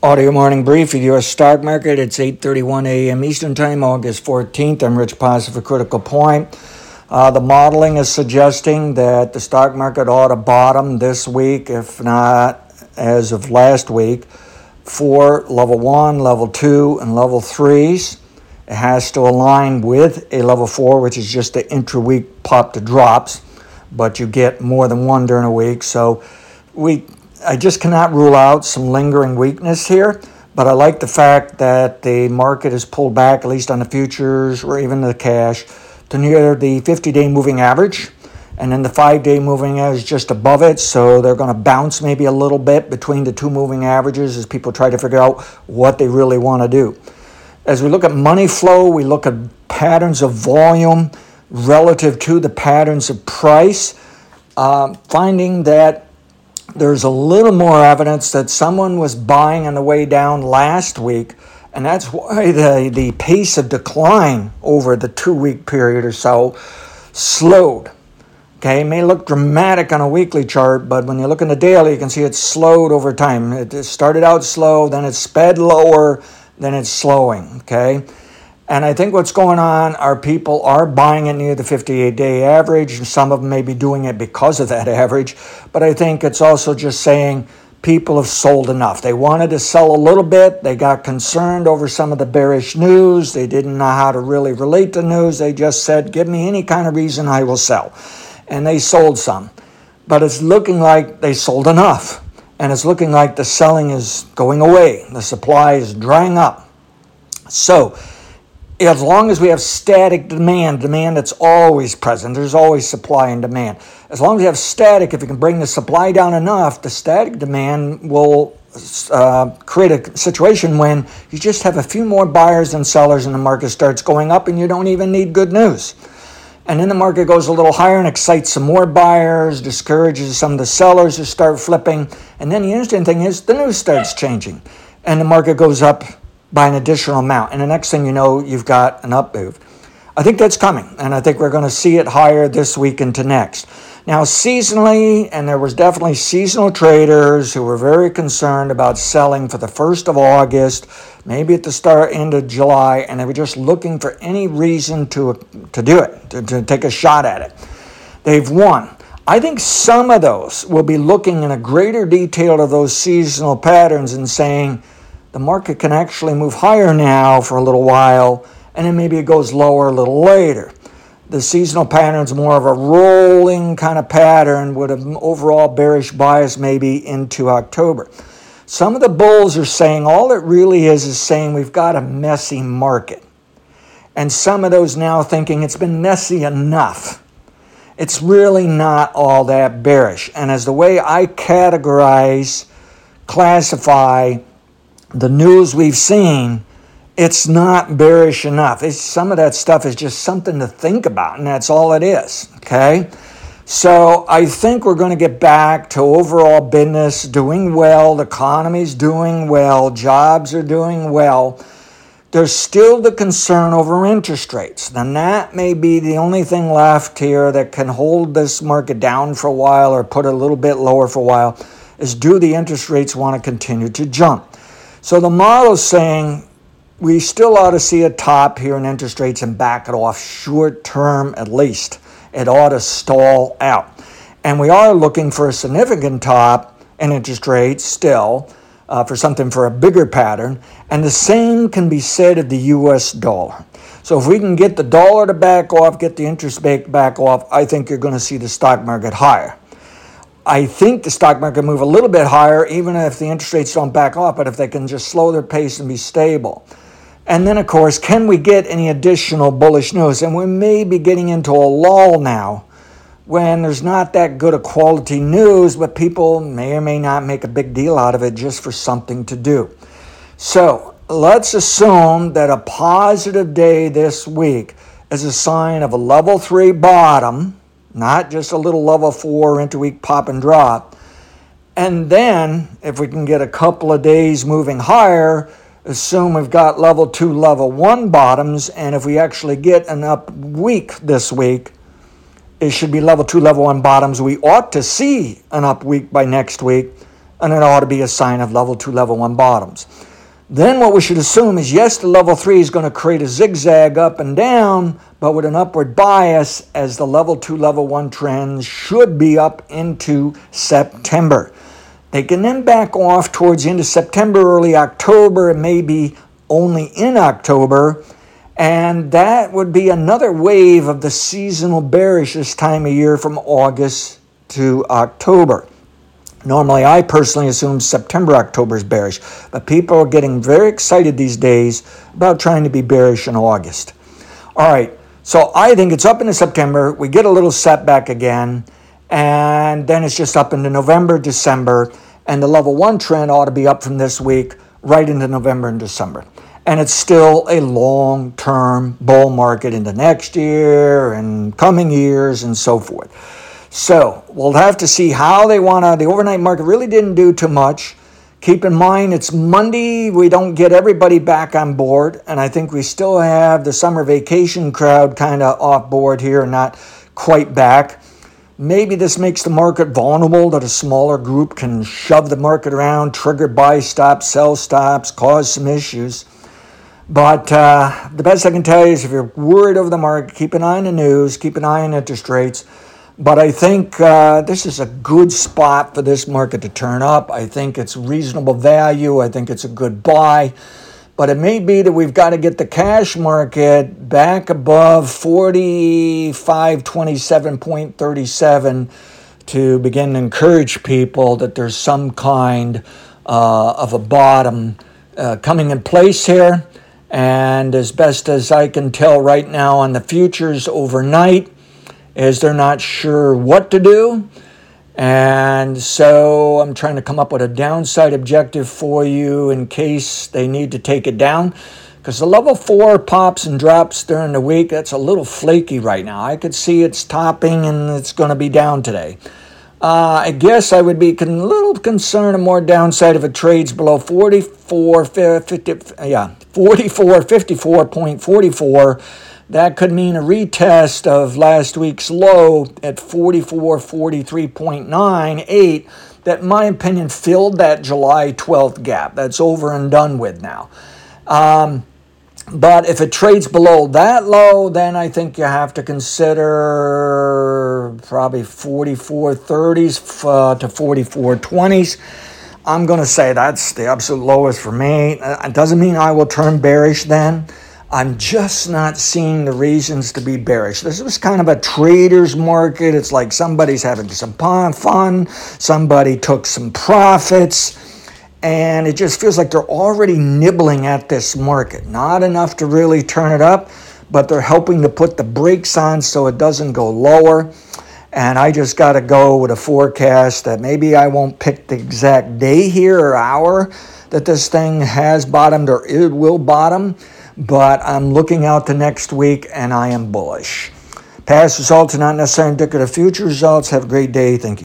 Audio morning brief of the U.S. stock market. It's 8:31 a.m. Eastern Time, August 14th. I'm Rich Positive for Critical Point. Uh, the modeling is suggesting that the stock market ought to bottom this week, if not as of last week, for level one, level two, and level threes. It has to align with a level four, which is just the intra-week pop to drops, but you get more than one during a week. So we I just cannot rule out some lingering weakness here, but I like the fact that the market has pulled back, at least on the futures or even the cash, to near the 50 day moving average. And then the five day moving average is just above it. So they're going to bounce maybe a little bit between the two moving averages as people try to figure out what they really want to do. As we look at money flow, we look at patterns of volume relative to the patterns of price, uh, finding that there's a little more evidence that someone was buying on the way down last week, and that's why the, the pace of decline over the two week period or so slowed. Okay, it may look dramatic on a weekly chart, but when you look in the daily, you can see it's slowed over time. It started out slow, then it sped lower, then it's slowing. Okay, and I think what's going on are people are buying it near the 58 day average, and some of them may be doing it because of that average. But I think it's also just saying people have sold enough. They wanted to sell a little bit, they got concerned over some of the bearish news, they didn't know how to really relate the news. They just said, Give me any kind of reason, I will sell. And they sold some. But it's looking like they sold enough. And it's looking like the selling is going away, the supply is drying up. So, as long as we have static demand, demand that's always present, there's always supply and demand. As long as you have static, if you can bring the supply down enough, the static demand will uh, create a situation when you just have a few more buyers than sellers and the market starts going up and you don't even need good news. And then the market goes a little higher and excites some more buyers, discourages some of the sellers to start flipping. And then the interesting thing is the news starts changing and the market goes up by an additional amount. And the next thing you know, you've got an up move. I think that's coming, and I think we're going to see it higher this week into next. Now, seasonally, and there was definitely seasonal traders who were very concerned about selling for the 1st of August, maybe at the start, end of July, and they were just looking for any reason to, to do it, to, to take a shot at it. They've won. I think some of those will be looking in a greater detail to those seasonal patterns and saying, the market can actually move higher now for a little while, and then maybe it goes lower a little later. The seasonal pattern is more of a rolling kind of pattern with an overall bearish bias maybe into October. Some of the bulls are saying all it really is is saying we've got a messy market. And some of those now thinking it's been messy enough. It's really not all that bearish. And as the way I categorize, classify the news we've seen, it's not bearish enough. It's, some of that stuff is just something to think about, and that's all it is. Okay? So I think we're going to get back to overall business doing well, the economy's doing well, jobs are doing well. There's still the concern over interest rates. And that may be the only thing left here that can hold this market down for a while or put it a little bit lower for a while is do the interest rates want to continue to jump? So the model is saying we still ought to see a top here in interest rates and back it off short term at least. It ought to stall out. And we are looking for a significant top in interest rates still uh, for something for a bigger pattern. And the same can be said of the US dollar. So if we can get the dollar to back off, get the interest rate back off, I think you're going to see the stock market higher. I think the stock market move a little bit higher, even if the interest rates don't back off, but if they can just slow their pace and be stable. And then, of course, can we get any additional bullish news? And we may be getting into a lull now when there's not that good a quality news, but people may or may not make a big deal out of it just for something to do. So let's assume that a positive day this week is a sign of a level three bottom not just a little level four interweek pop and drop. And then, if we can get a couple of days moving higher, assume we've got level two, level one bottoms, and if we actually get an up week this week, it should be level two, level one bottoms. We ought to see an up week by next week. and it ought to be a sign of level two, level one bottoms. Then what we should assume is yes, the level three is going to create a zigzag up and down, but with an upward bias as the level two, level one trends should be up into September. They can then back off towards the end of September, early October, and maybe only in October. And that would be another wave of the seasonal bearish this time of year from August to October. Normally, I personally assume September, October is bearish, but people are getting very excited these days about trying to be bearish in August. All right, so I think it's up into September. We get a little setback again, and then it's just up into November, December, and the level one trend ought to be up from this week right into November and December. And it's still a long term bull market into next year and coming years and so forth. So we'll have to see how they want to. The overnight market really didn't do too much. Keep in mind it's Monday. We don't get everybody back on board, and I think we still have the summer vacation crowd kind of off board here, not quite back. Maybe this makes the market vulnerable that a smaller group can shove the market around, trigger buy stops, sell stops, cause some issues. But uh, the best I can tell you is if you're worried over the market, keep an eye on the news, keep an eye on interest rates. But I think uh, this is a good spot for this market to turn up. I think it's reasonable value. I think it's a good buy. But it may be that we've got to get the cash market back above 4527.37 to begin to encourage people that there's some kind uh, of a bottom uh, coming in place here. And as best as I can tell right now on the futures overnight, is they're not sure what to do. And so I'm trying to come up with a downside objective for you in case they need to take it down. Because the level four pops and drops during the week, that's a little flaky right now. I could see it's topping and it's going to be down today. Uh, I guess I would be a little concerned of more downside if it trades below 44, 50, yeah, 44, 54.44 that could mean a retest of last week's low at 44.43.98 that, my opinion, filled that July 12th gap. That's over and done with now. Um, but if it trades below that low, then I think you have to consider probably 44.30s uh, to 44.20s. I'm going to say that's the absolute lowest for me. It doesn't mean I will turn bearish then. I'm just not seeing the reasons to be bearish. This was kind of a trader's market. It's like somebody's having some fun, somebody took some profits, and it just feels like they're already nibbling at this market. Not enough to really turn it up, but they're helping to put the brakes on so it doesn't go lower. And I just got to go with a forecast that maybe I won't pick the exact day here or hour that this thing has bottomed or it will bottom but I'm looking out to next week and I am bullish. Past results are not necessarily indicative of future results. Have a great day. Thank you.